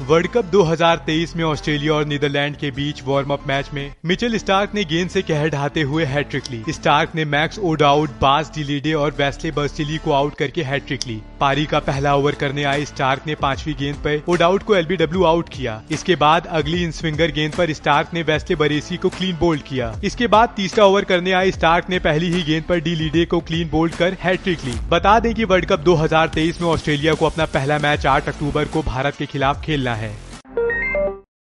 World cup 2023 में Australia और Netherland के बीच वार्म अप मैच में मिचेल स्टार्क ने गेंद से कहर ढाते हुए हैट्रिक ली। स्टार्क ने Max O'Dowd Bas de Leede और वेस्ले बर्स्टिली को आउट करके हैट्रिक ली। पारी का पहला ओवर करने आए स्टार्क ने पांचवी गेंद पर ओडाउट को एलबीडब्ल्यू आउट किया। इसके बाद अगली इन स्विंगर गेंद पर स्टार्क ने वेस्ले बरेसी को क्लीन बोल्ड किया। इसके बाद तीसरा ओवर करने आए स्टार्क ने पहली ही गेंद पर डी लीडे को क्लीन बोल्ड कर हैट्रिक ली। बता दें कि वर्ल्ड कप 2023 में ऑस्ट्रेलिया को अपना पहला मैच 8 अक्टूबर को भारत के खिलाफ खेलना है